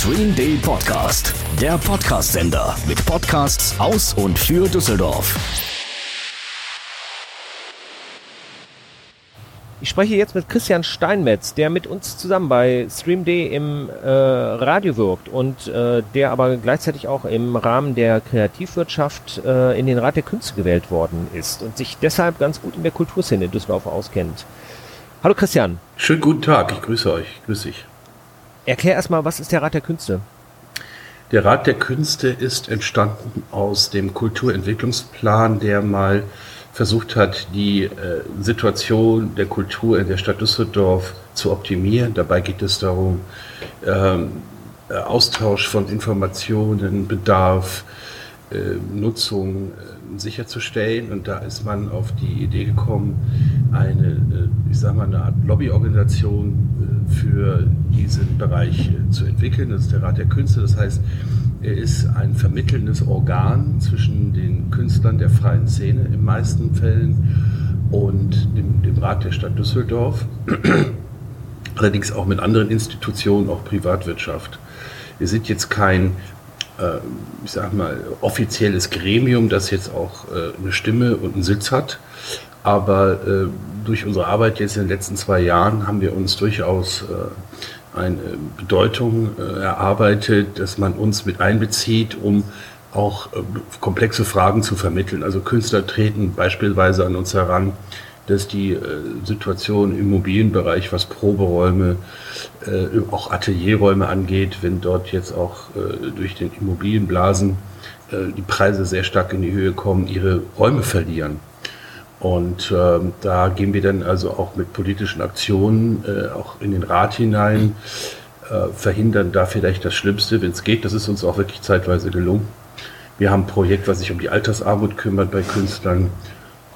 Stream Day Podcast, der Podcast-Sender mit Podcasts aus und für Düsseldorf. Ich spreche jetzt mit Christian Steinmetz, der mit uns zusammen bei Stream Day im äh, Radio wirkt und äh, der aber gleichzeitig auch im Rahmen der Kreativwirtschaft äh, in den Rat der Künste gewählt worden ist und sich deshalb ganz gut in der Kulturszene in Düsseldorf auskennt. Hallo Christian. Schönen guten Tag, ich grüße euch. Grüß dich. Erklär erstmal, was ist der Rat der Künste? Der Rat der Künste ist entstanden aus dem Kulturentwicklungsplan, der mal versucht hat, die äh, Situation der Kultur in der Stadt Düsseldorf zu optimieren. Dabei geht es darum, ähm, äh, Austausch von Informationen, Bedarf, äh, Nutzung äh, sicherzustellen. Und da ist man auf die Idee gekommen, eine, äh, ich sag mal, eine Art Lobbyorganisation äh, für diesen Bereich zu entwickeln. Das ist der Rat der Künste. Das heißt, er ist ein vermittelndes Organ zwischen den Künstlern der freien Szene in meisten Fällen und dem, dem Rat der Stadt Düsseldorf. Allerdings auch mit anderen Institutionen, auch Privatwirtschaft. Wir sind jetzt kein, äh, ich sag mal, offizielles Gremium, das jetzt auch äh, eine Stimme und einen Sitz hat. Aber äh, durch unsere Arbeit jetzt in den letzten zwei Jahren haben wir uns durchaus eine Bedeutung äh, erarbeitet, dass man uns mit einbezieht, um auch äh, komplexe Fragen zu vermitteln. Also Künstler treten beispielsweise an uns heran, dass die äh, Situation im Immobilienbereich, was Proberäume, auch Atelierräume angeht, wenn dort jetzt auch durch den Immobilienblasen die Preise sehr stark in die Höhe kommen, ihre Räume verlieren. Und äh, da gehen wir dann also auch mit politischen Aktionen äh, auch in den Rat hinein, äh, verhindern da vielleicht das Schlimmste, wenn es geht. Das ist uns auch wirklich zeitweise gelungen. Wir haben ein Projekt, was sich um die Altersarmut kümmert bei Künstlern.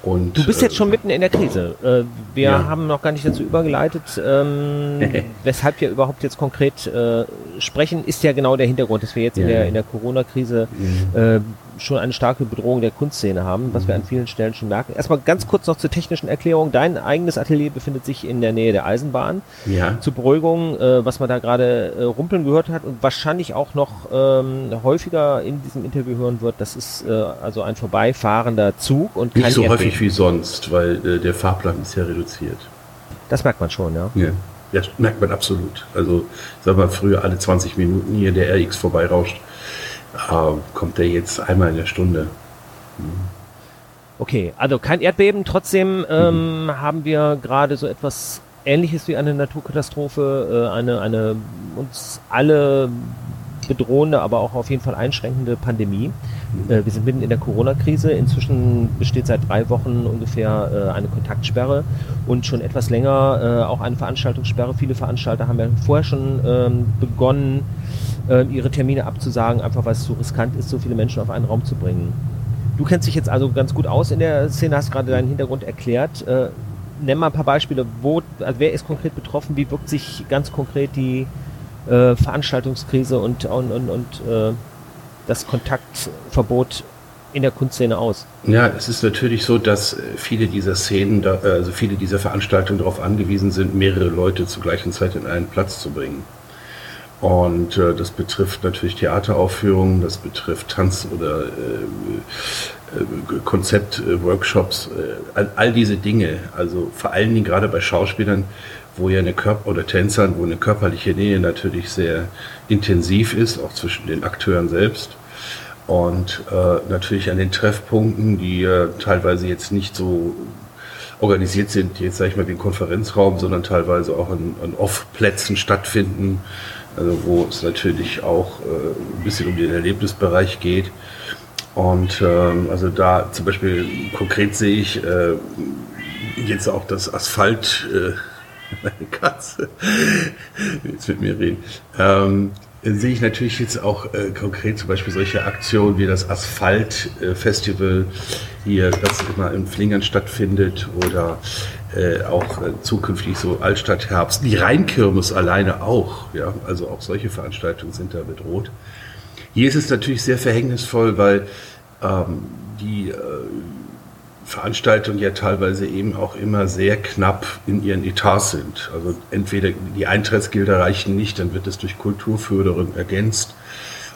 Und, du bist jetzt schon mitten in der Krise. Äh, wir ja. haben noch gar nicht dazu übergeleitet, ähm, weshalb wir überhaupt jetzt konkret äh, sprechen, ist ja genau der Hintergrund, dass wir jetzt ja. in der, in der Corona-Krise ja. äh, schon eine starke Bedrohung der Kunstszene haben, was wir an mhm. vielen Stellen schon merken. Erstmal ganz kurz noch zur technischen Erklärung. Dein eigenes Atelier befindet sich in der Nähe der Eisenbahn. Ja. Zur Beruhigung, äh, was man da gerade äh, rumpeln gehört hat und wahrscheinlich auch noch ähm, häufiger in diesem Interview hören wird, das ist äh, also ein vorbeifahrender Zug und Nicht so Erdbeben. häufig wie sonst, weil äh, der Fahrplan ist ja reduziert. Das merkt man schon, ja. Ja, ja merkt man absolut. Also, sag mal, früher alle 20 Minuten hier der RX vorbeirauscht kommt der jetzt einmal in der Stunde. Okay, also kein Erdbeben. Trotzdem ähm, mhm. haben wir gerade so etwas Ähnliches wie eine Naturkatastrophe, äh, eine, eine uns alle bedrohende, aber auch auf jeden Fall einschränkende Pandemie. Mhm. Äh, wir sind mitten in der Corona-Krise. Inzwischen besteht seit drei Wochen ungefähr äh, eine Kontaktsperre und schon etwas länger äh, auch eine Veranstaltungssperre. Viele Veranstalter haben ja vorher schon ähm, begonnen, ihre Termine abzusagen, einfach weil es zu riskant ist, so viele Menschen auf einen Raum zu bringen. Du kennst dich jetzt also ganz gut aus in der Szene, hast gerade deinen Hintergrund erklärt. Äh, nenn mal ein paar Beispiele, wo, also wer ist konkret betroffen, wie wirkt sich ganz konkret die äh, Veranstaltungskrise und, und, und, und äh, das Kontaktverbot in der Kunstszene aus? Ja, es ist natürlich so, dass viele dieser Szenen, da, also viele dieser Veranstaltungen darauf angewiesen sind, mehrere Leute zur gleichen Zeit in einen Platz zu bringen. Und äh, das betrifft natürlich Theateraufführungen, das betrifft Tanz- oder äh, äh, Konzeptworkshops, äh, all, all, diese Dinge. Also vor allen Dingen gerade bei Schauspielern, wo ja eine Körper oder Tänzern, wo eine körperliche Nähe natürlich sehr intensiv ist, auch zwischen den Akteuren selbst. Und äh, natürlich an den Treffpunkten, die teilweise jetzt nicht so organisiert sind, jetzt sage ich mal wie ein Konferenzraum, sondern teilweise auch an Off-Plätzen stattfinden, also wo es natürlich auch äh, ein bisschen um den Erlebnisbereich geht. Und ähm, also da zum Beispiel konkret sehe ich äh, jetzt auch das Asphalt, äh, meine Katze, jetzt mit mir reden, ähm, sehe ich natürlich jetzt auch äh, konkret zum Beispiel solche Aktionen wie das Asphalt-Festival hier, das immer in Flingern stattfindet oder äh, auch äh, zukünftig so Altstadtherbst. Die Rheinkirmes alleine auch, ja, also auch solche Veranstaltungen sind da bedroht. Hier ist es natürlich sehr verhängnisvoll, weil ähm, die äh, Veranstaltungen ja teilweise eben auch immer sehr knapp in ihren Etats sind. Also entweder die Eintrittsgelder reichen nicht, dann wird es durch Kulturförderung ergänzt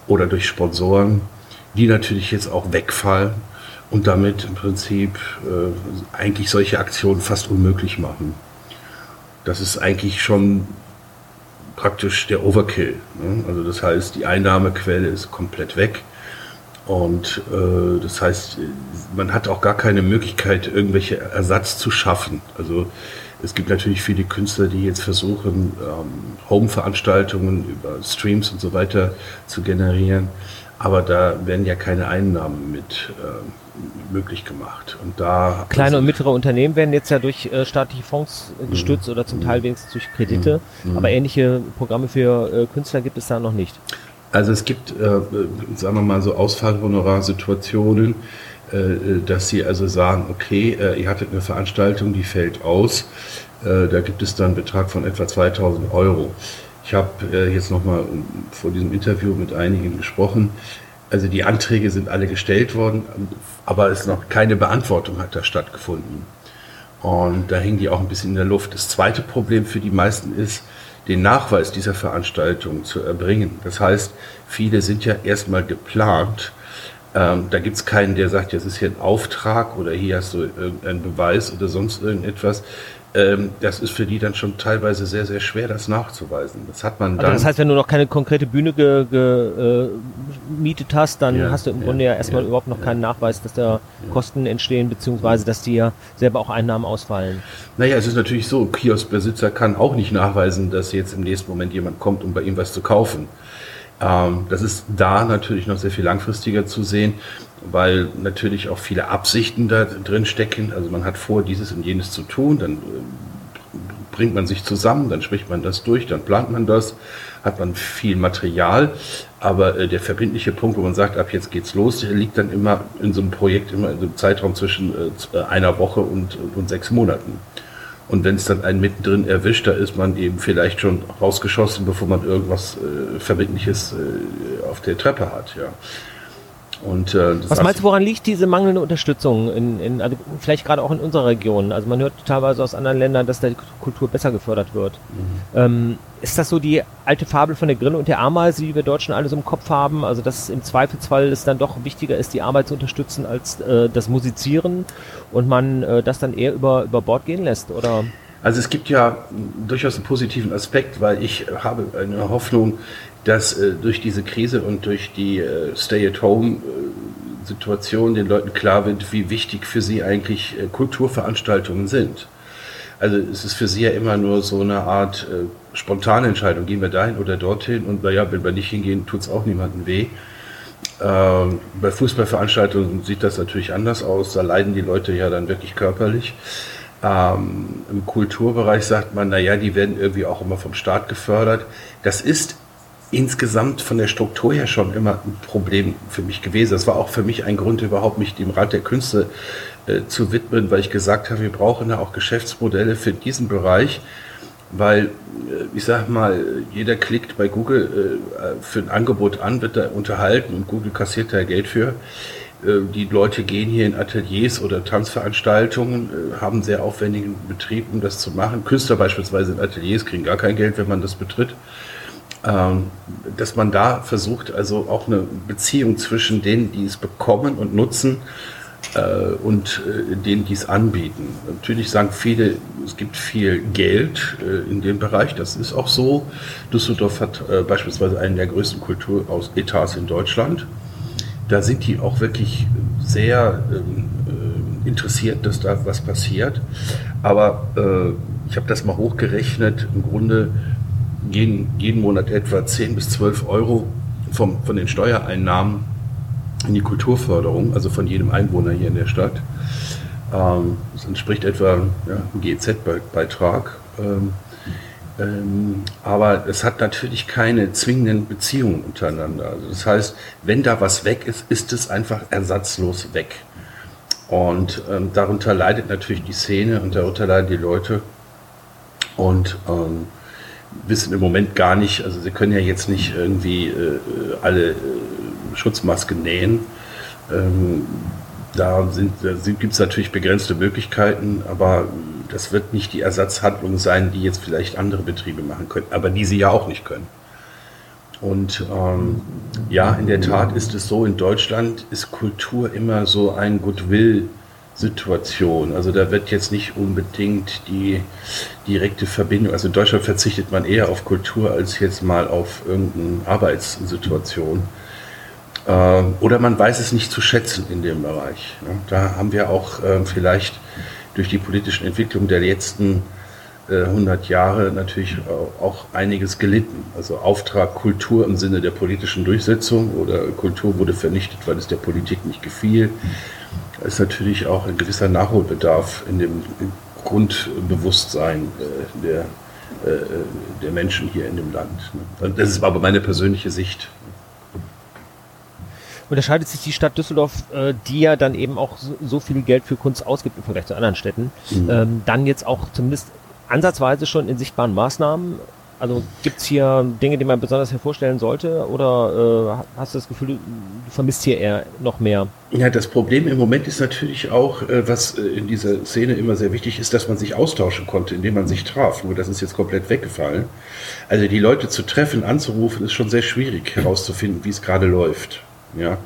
oder durch Sponsoren, die natürlich jetzt auch wegfallen und damit im Prinzip äh, eigentlich solche Aktionen fast unmöglich machen. Das ist eigentlich schon praktisch der Overkill. Ne? Also das heißt, die Einnahmequelle ist komplett weg. Und äh, das heißt, man hat auch gar keine Möglichkeit, irgendwelche Ersatz zu schaffen. Also es gibt natürlich viele Künstler, die jetzt versuchen, ähm, Home-Veranstaltungen über Streams und so weiter zu generieren. Aber da werden ja keine Einnahmen mit äh, möglich gemacht. Und da kleine und mittlere Unternehmen werden jetzt ja durch äh, staatliche Fonds äh, gestützt mhm. oder zum Teil wenigstens durch Kredite. Mhm. Aber ähnliche Programme für äh, Künstler gibt es da noch nicht. Also es gibt, äh, sagen wir mal so Ausfallhonorarsituationen, dass sie also sagen, okay, ihr hattet eine Veranstaltung, die fällt aus, da gibt es dann einen Betrag von etwa 2000 Euro. Ich habe äh, jetzt nochmal vor diesem Interview mit einigen gesprochen. Also die Anträge sind alle gestellt worden, aber es noch keine Beantwortung hat da stattgefunden. Und da hängen die auch ein bisschen in der Luft. Das zweite Problem für die meisten ist, den Nachweis dieser Veranstaltung zu erbringen. Das heißt, viele sind ja erstmal geplant. Ähm, da gibt es keinen, der sagt, das ist hier ein Auftrag oder hier hast du irgendeinen Beweis oder sonst irgendetwas. Ähm, das ist für die dann schon teilweise sehr, sehr schwer, das nachzuweisen. Das hat man dann. Also das heißt, wenn du noch keine konkrete Bühne gemietet ge, äh, hast, dann ja, hast du im ja, Grunde ja erstmal ja, überhaupt noch keinen Nachweis, dass da Kosten entstehen, beziehungsweise dass dir selber auch Einnahmen ausfallen. Naja, es ist natürlich so, Kioskbesitzer kann auch nicht nachweisen, dass jetzt im nächsten Moment jemand kommt, um bei ihm was zu kaufen. Ähm, das ist da natürlich noch sehr viel langfristiger zu sehen weil natürlich auch viele Absichten da drin stecken. Also man hat vor, dieses und jenes zu tun, dann äh, bringt man sich zusammen, dann spricht man das durch, dann plant man das, hat man viel Material, aber äh, der verbindliche Punkt, wo man sagt, ab jetzt geht's los, liegt dann immer in so einem Projekt, immer in so einem Zeitraum zwischen äh, einer Woche und, und sechs Monaten. Und wenn es dann einen mittendrin erwischt, da ist man eben vielleicht schon rausgeschossen, bevor man irgendwas äh, Verbindliches äh, auf der Treppe hat. Ja. Und, äh, Was meinst du, woran liegt diese mangelnde Unterstützung, in, in, also vielleicht gerade auch in unserer Region? Also man hört teilweise aus anderen Ländern, dass da die Kultur besser gefördert wird. Mhm. Ähm, ist das so die alte Fabel von der Grille und der Ameise, die wir Deutschen alle so im Kopf haben? Also dass im Zweifelsfall es dann doch wichtiger ist, die Arbeit zu unterstützen als äh, das Musizieren und man äh, das dann eher über, über Bord gehen lässt, oder? Also es gibt ja durchaus einen positiven Aspekt, weil ich habe eine Hoffnung, dass äh, durch diese Krise und durch die äh, Stay-at-Home-Situation den Leuten klar wird, wie wichtig für sie eigentlich äh, Kulturveranstaltungen sind. Also es ist für sie ja immer nur so eine Art spontane Entscheidung, gehen wir dahin oder dorthin und naja, wenn wir nicht hingehen, tut es auch niemandem weh. Ähm, bei Fußballveranstaltungen sieht das natürlich anders aus, da leiden die Leute ja dann wirklich körperlich. Ähm, Im Kulturbereich sagt man, naja, die werden irgendwie auch immer vom Staat gefördert. Das ist insgesamt von der Struktur her schon immer ein Problem für mich gewesen. Das war auch für mich ein Grund, überhaupt mich dem Rat der Künste äh, zu widmen, weil ich gesagt habe, wir brauchen ja auch Geschäftsmodelle für diesen Bereich, weil äh, ich sag mal, jeder klickt bei Google äh, für ein Angebot an, wird da unterhalten und Google kassiert da Geld für. Äh, die Leute gehen hier in Ateliers oder Tanzveranstaltungen, äh, haben sehr aufwendigen Betrieb, um das zu machen. Künstler beispielsweise in Ateliers kriegen gar kein Geld, wenn man das betritt. Ähm, dass man da versucht, also auch eine Beziehung zwischen denen, die es bekommen und nutzen, äh, und denen, die es anbieten. Natürlich sagen viele, es gibt viel Geld in dem Bereich, das ist auch so. Düsseldorf hat beispielsweise einen der größten Kulturetats in Deutschland. Da sind die auch wirklich sehr ähm, interessiert, dass da was passiert. Aber ich habe das mal hochgerechnet, im Grunde jeden, jeden Monat etwa 10 bis 12 Euro vom, von den Steuereinnahmen in die Kulturförderung, also von jedem Einwohner hier in der Stadt. Ähm, das entspricht etwa ja, einem GEZ-Beitrag. Ähm, ähm, aber es hat natürlich keine zwingenden Beziehungen untereinander. Also das heißt, wenn da was weg ist, ist es einfach ersatzlos weg. Und ähm, darunter leidet natürlich die Szene und darunter leiden die Leute. Und ähm, wissen im Moment gar nicht, also sie können ja jetzt nicht irgendwie äh, alle äh, Schutzmasken nähen. Ähm, da sind gibt es natürlich begrenzte Möglichkeiten, aber das wird nicht die Ersatzhandlung sein, die jetzt vielleicht andere Betriebe machen können, aber die sie ja auch nicht können. Und ähm, ja, in der Tat ist es so, in Deutschland ist Kultur immer so ein Goodwill-Situation. Also da wird jetzt nicht unbedingt die direkte Verbindung, also in Deutschland verzichtet man eher auf Kultur als jetzt mal auf irgendeine Arbeitssituation. Ähm, oder man weiß es nicht zu schätzen in dem Bereich. Da haben wir auch ähm, vielleicht durch die politischen Entwicklungen der letzten 100 äh, Jahre natürlich auch einiges gelitten. Also Auftrag Kultur im Sinne der politischen Durchsetzung oder Kultur wurde vernichtet, weil es der Politik nicht gefiel. Da ist natürlich auch ein gewisser Nachholbedarf in dem Grundbewusstsein äh, der, äh, der Menschen hier in dem Land. Das ist aber meine persönliche Sicht. Unterscheidet sich die Stadt Düsseldorf, die ja dann eben auch so, viel Geld für Kunst ausgibt im Vergleich zu anderen Städten, mhm. Ähm, dann jetzt auch zumindest ansatzweise schon in sichtbaren Maßnahmen? Also gibt es hier Dinge, die man besonders hervorstellen sollte? Oder äh, hast du das Gefühl, du, du, vermisst hier eher noch mehr? Ja, das Problem im Moment ist natürlich auch, äh, was äh, in dieser Szene immer sehr wichtig ist, dass man sich austauschen konnte, indem man sich traf. Nur das ist jetzt komplett weggefallen. Also die Leute zu treffen, anzurufen, ist schon sehr schwierig herauszufinden, wie es gerade läuft. Ja,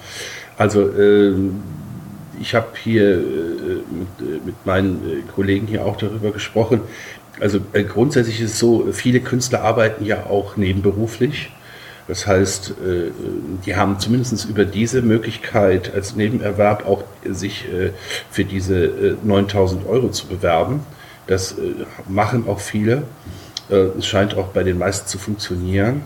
also äh, ich habe hier äh, mit, mit, meinen Kollegen hier auch darüber gesprochen. Also äh, grundsätzlich ist es so, viele Künstler arbeiten ja auch nebenberuflich. Das heißt, äh, die haben zumindest über diese Möglichkeit als Nebenerwerb auch sich äh, für diese 9000 Euro zu bewerben. Das machen auch viele. Es scheint auch bei den meisten zu funktionieren.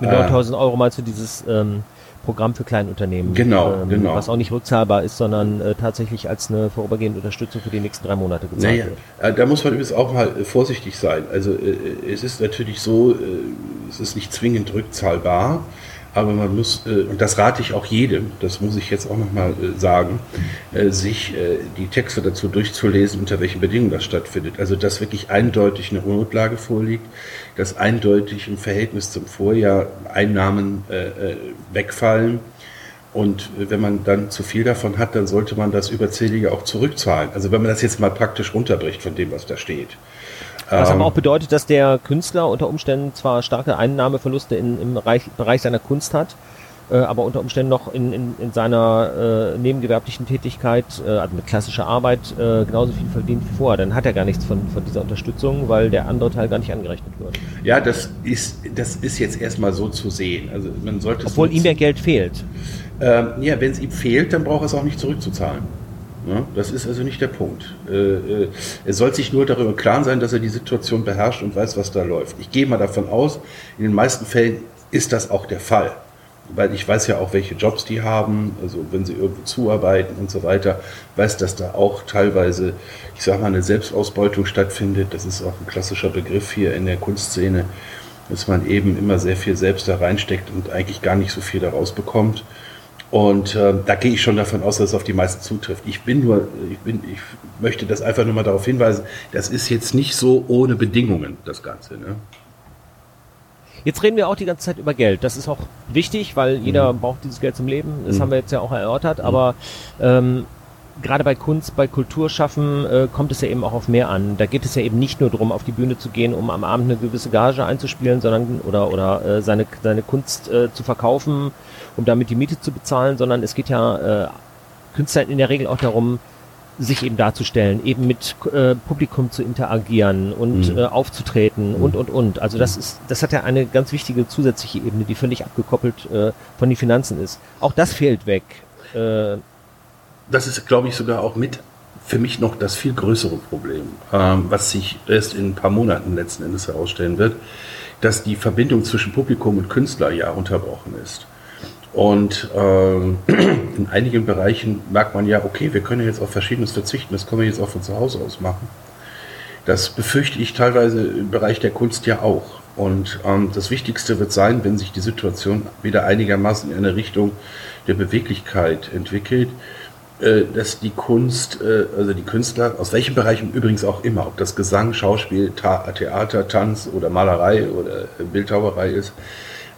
Mit 9000 Euro meinst du dieses ähm, Programm für Kleinunternehmen. Genau, ähm, genau. Was auch nicht rückzahlbar ist, sondern äh, tatsächlich als eine vorübergehende Unterstützung für die nächsten drei Monate gezahlt naja, wird. Äh, da muss man übrigens auch mal äh, vorsichtig sein. Also äh, es ist natürlich so, es ist nicht zwingend rückzahlbar. Aber man muss, äh, und das rate ich auch jedem, das muss ich jetzt auch nochmal äh, sagen, äh, sich die Texte dazu durchzulesen, unter welchen Bedingungen das stattfindet. Also, dass wirklich eindeutig eine Notlage vorliegt, dass eindeutig im Verhältnis zum Vorjahr Einnahmen wegfallen. Und wenn man dann zu viel davon hat, dann sollte man das Überzählige auch zurückzahlen. Also wenn man das jetzt mal praktisch runterbricht von dem, was da steht. Was aber ähm, auch bedeutet, dass der Künstler unter Umständen zwar starke Einnahmeverluste in, im Bereich, Bereich seiner Kunst hat, äh, aber unter Umständen noch in, in, in seiner äh, nebengewerblichen Tätigkeit, äh, also mit klassischer Arbeit, äh, genauso viel verdient wie vorher. Dann hat er gar nichts von, von dieser Unterstützung, weil der andere Teil gar nicht angerechnet wird. Ja, das ist, das ist jetzt erstmal so zu sehen. Also man sollte Obwohl ihm ja Geld fehlt. Ähm, ja, wenn es ihm fehlt, dann braucht er es auch nicht zurückzuzahlen. Ja, das ist also nicht der Punkt. Äh, äh, er soll sich nur darüber klar sein, dass er die Situation beherrscht und weiß, was da läuft. Ich gehe mal davon aus, in den meisten Fällen ist das auch der Fall. Weil ich weiß ja auch, welche Jobs die haben, also wenn sie irgendwo zuarbeiten und so weiter, weiß, dass da auch teilweise, ich sage mal, eine Selbstausbeutung stattfindet. Das ist auch ein klassischer Begriff hier in der Kunstszene, dass man eben immer sehr viel selbst da reinsteckt und eigentlich gar nicht so viel daraus bekommt. Und äh, da gehe ich schon davon aus, dass es auf die meisten zutrifft. Ich bin nur, ich bin, ich möchte das einfach nur mal darauf hinweisen, das ist jetzt nicht so ohne Bedingungen, das Ganze. Ne? Jetzt reden wir auch die ganze Zeit über Geld. Das ist auch wichtig, weil jeder mhm. braucht dieses Geld zum Leben. Das mhm. haben wir jetzt ja auch erörtert. Mhm. Aber ähm, gerade bei Kunst, bei Kulturschaffen äh, kommt es ja eben auch auf mehr an. Da geht es ja eben nicht nur darum, auf die Bühne zu gehen, um am Abend eine gewisse Gage einzuspielen, sondern oder oder äh, seine seine Kunst äh, zu verkaufen, um damit die Miete zu bezahlen, sondern es geht ja äh, Künstlern in der Regel auch darum, sich eben darzustellen, eben mit äh, Publikum zu interagieren und mhm. äh, aufzutreten mhm. und und und. Also das ist, das hat ja eine ganz wichtige zusätzliche Ebene, die völlig abgekoppelt äh, von den Finanzen ist. Auch das fehlt weg. Äh, das ist, glaube ich, sogar auch mit für mich noch das viel größere Problem, ähm, was sich erst in ein paar Monaten letzten Endes herausstellen wird, dass die Verbindung zwischen Publikum und Künstler ja unterbrochen ist. Und ähm, in einigen Bereichen merkt man ja, okay, wir können jetzt auf Verschiedenes verzichten, das können wir jetzt auch von zu Hause aus machen. Das befürchte ich teilweise im Bereich der Kunst ja auch. Und ähm, das Wichtigste wird sein, wenn sich die Situation wieder einigermaßen in eine Richtung der Beweglichkeit entwickelt, dass die Kunst, äh, also die Künstler, aus welchem Bereich übrigens auch immer, ob das Gesang, Schauspiel, Theater, Tanz oder Malerei oder Bildhauerei ist,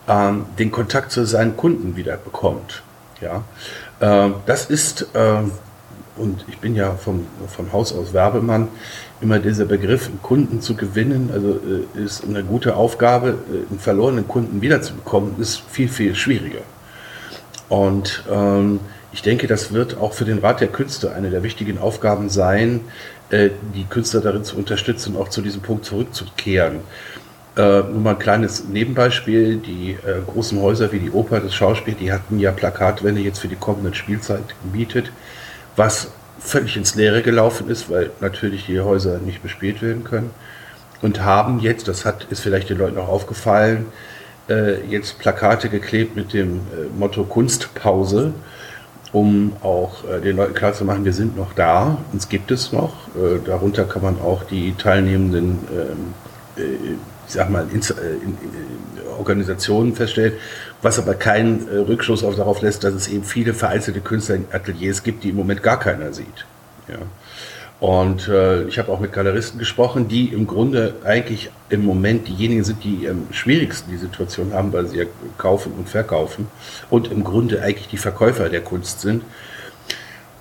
ähm, den Kontakt zu seinen Kunden wieder bekommt. Ja, ähm, das ist ähm, und ich bin ja vom, von Haus aus Werbemann, immer dieser Begriff, Kunden zu gewinnen, also äh, ist eine gute Aufgabe, äh, einen verlorenen Kunden wiederzubekommen, ist viel, viel schwieriger. Und ähm, ich denke, das wird auch für den Rat der Künste eine der wichtigen Aufgaben sein, äh, die Künstler darin zu unterstützen, auch zu diesem Punkt zurückzukehren. Äh, nur mal ein kleines Nebenbeispiel. Die äh, großen Häuser wie die Oper, das Schauspiel, die hatten ja Plakatwände jetzt für die kommende Spielzeit gemietet, was völlig ins Leere gelaufen ist, weil natürlich die Häuser nicht bespielt werden können. Und haben jetzt, das hat, ist vielleicht den Leuten auch aufgefallen, äh, jetzt Plakate geklebt mit dem äh, Motto Kunstpause, um auch äh, den Leuten klarzumachen, wir sind noch da, uns gibt es noch. Äh, darunter kann man auch die teilnehmenden ähm, äh, ich sag mal, in, in, in Organisationen feststellen, was aber keinen äh, Rückschluss auf, darauf lässt, dass es eben viele vereinzelte Künstler in Ateliers gibt, die im Moment gar keiner sieht. Ja. Und äh, ich habe auch mit Galeristen gesprochen, die im Grunde eigentlich im Moment diejenigen sind, die am schwierigsten die Situation haben, weil sie ja kaufen und verkaufen und im Grunde eigentlich die Verkäufer der Kunst sind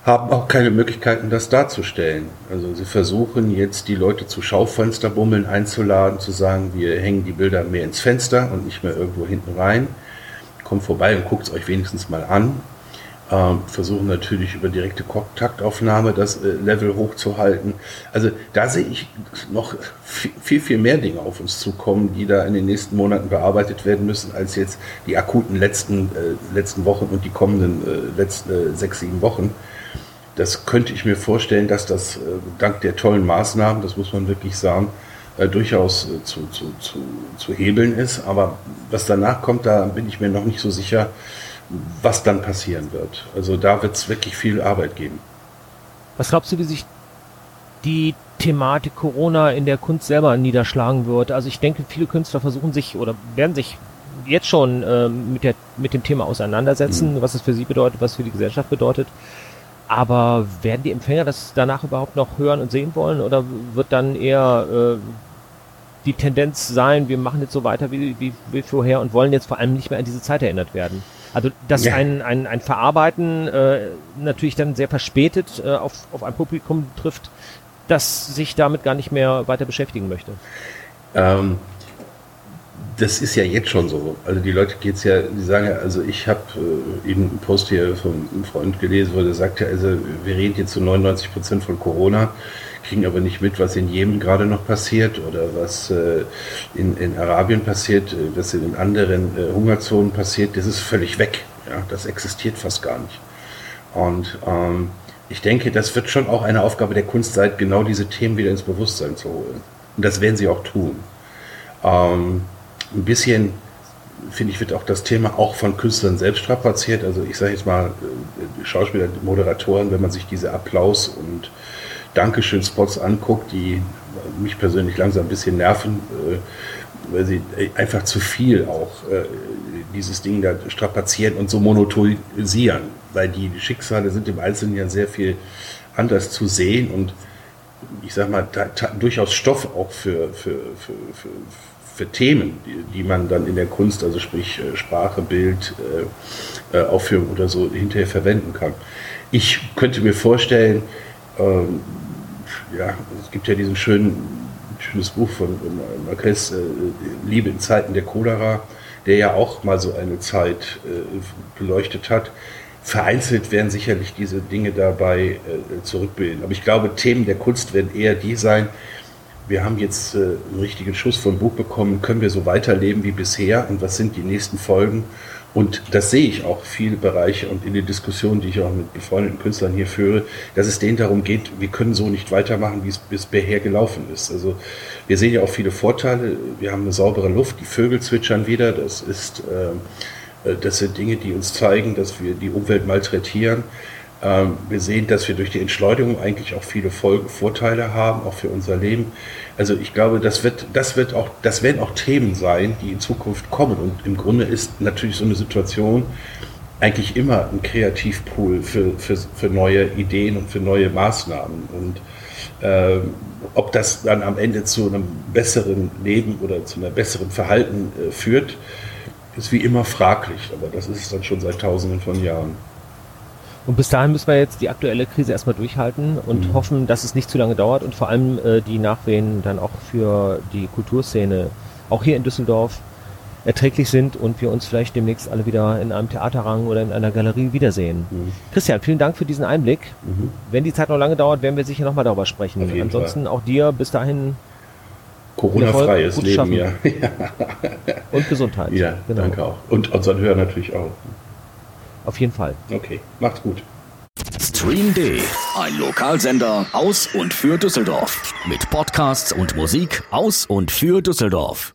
haben auch keine Möglichkeiten, das darzustellen. Also sie versuchen jetzt die Leute zu Schaufensterbummeln einzuladen, zu sagen, wir hängen die Bilder mehr ins Fenster und nicht mehr irgendwo hinten rein. Kommt vorbei und guckt es euch wenigstens mal an. Ähm, versuchen natürlich über direkte Kontaktaufnahme das äh, Level hochzuhalten. Also da sehe ich noch viel, viel mehr Dinge auf uns zukommen, die da in den nächsten Monaten bearbeitet werden müssen, als jetzt die akuten letzten, äh, letzten Wochen und die kommenden äh, letzten äh, sechs, sieben Wochen das könnte ich mir vorstellen, dass das äh, dank der tollen Maßnahmen, das muss man wirklich sagen, äh, durchaus äh, zu, zu, zu, zu hebeln ist. Aber was danach kommt, da bin ich mir noch nicht so sicher, was dann passieren wird. Also da wird es wirklich viel Arbeit geben. Was glaubst du, wie sich die Thematik Corona in der Kunst selber niederschlagen wird? Also ich denke, viele Künstler versuchen sich oder werden sich jetzt schon äh, mit, der, mit dem Thema auseinandersetzen, mhm. was es für sie bedeutet, was es für die Gesellschaft bedeutet. Aber werden die Empfänger das danach überhaupt noch hören und sehen wollen oder wird dann eher äh, die Tendenz sein, wir machen jetzt so weiter wie, wie, wie vorher und wollen jetzt vor allem nicht mehr an diese Zeit erinnert werden? Also dass ja. ein, ein, ein Verarbeiten äh, natürlich dann sehr verspätet äh, auf, auf ein Publikum trifft, das sich damit gar nicht mehr weiter beschäftigen möchte. Ähm, das ist ja jetzt schon so. Also die Leute geht's ja, die sagen ja, also ich habe äh, eben einen Post hier von einem Freund gelesen, wo der sagte, also wir reden jetzt zu 99 Prozent von Corona, kriegen aber nicht mit, was in Jemen gerade noch passiert oder was äh, in, in Arabien passiert, äh, was in den anderen äh, Hungerzonen passiert. Das ist völlig weg. Ja, das existiert fast gar nicht. Und ähm, ich denke, das wird schon auch eine Aufgabe der Kunst sein, genau diese Themen wieder ins Bewusstsein zu holen. Und das werden sie auch tun. Ähm, ein bisschen, finde ich, wird auch das Thema auch von Künstlern selbst strapaziert. Also ich sage jetzt mal, äh, Schauspieler, Moderatoren, wenn man sich diese Applaus- und Dankeschön-Spots anguckt, die mich persönlich langsam ein bisschen nerven, äh, weil sie einfach zu viel auch äh, dieses Ding da strapazieren und so monotonisieren, weil die Schicksale sind im Einzelnen ja sehr viel anders zu sehen und ich sag mal, durchaus Stoff auch für, für, für, für für Themen, die, die, man dann in der Kunst, also sprich äh, Sprache, Bild, äh, äh, Aufführung oder so hinterher verwenden kann. Ich könnte mir vorstellen, ähm, ja, es gibt ja diesen schönen, schönes Buch von äh, Marquez, äh, Liebe in Zeiten der Cholera, der ja auch mal so eine Zeit äh, beleuchtet hat. Vereinzelt werden sicherlich diese Dinge dabei zurückbilden. Aber ich glaube, Themen der Kunst werden eher die sein, wir haben jetzt äh, einen richtigen Schuss vom Buch bekommen, können wir so weiterleben wie bisher und was sind die nächsten Folgen? Und das sehe ich auch viele Bereiche und in den Diskussionen, die ich auch mit befreundeten Künstlern hier führe, dass es denen darum geht, wir können so nicht weitermachen, wie es bisher gelaufen ist. Also wir sehen ja auch viele Vorteile. Wir haben eine saubere Luft, die Vögel zwitschern wieder. Das ist, äh, das sind Dinge, die uns zeigen, dass wir die Umwelt malträtieren. Ähm, wir sehen, dass wir durch die Entschleunigung eigentlich auch viele Vorteile haben, auch für unser Leben. Also ich glaube, das wird, das wird auch, das werden auch Themen sein, die in Zukunft kommen. Und im Grunde ist natürlich so eine Situation eigentlich immer ein Kreativpool für, für, für neue Ideen und für neue Maßnahmen. Und äh, ob das dann am Ende zu einem besseren Leben oder zu einem besseren Verhalten äh, führt, ist wie immer fraglich. Aber das ist es dann schon seit Tausenden von Jahren. Und bis dahin müssen wir jetzt die aktuelle Krise erstmal durchhalten und Mhm. hoffen, dass es nicht zu lange dauert und vor allem äh, die Nachwehen dann auch für die Kulturszene, auch hier in Düsseldorf, erträglich sind und wir uns vielleicht demnächst alle wieder in einem Theaterrang oder in einer Galerie wiedersehen. Mhm. Christian, vielen Dank für diesen Einblick. Mhm. Wenn die Zeit noch lange dauert, werden wir sicher nochmal darüber sprechen. Ansonsten auch dir bis dahin Corona-freies Leben, ja. und Gesundheit. ja, Genau. danke auch. Und unseren Hörern natürlich auch. Auf jeden Fall. Okay, macht's gut. Stream D, ein Lokalsender aus und für Düsseldorf. Mit Podcasts und Musik aus und für Düsseldorf.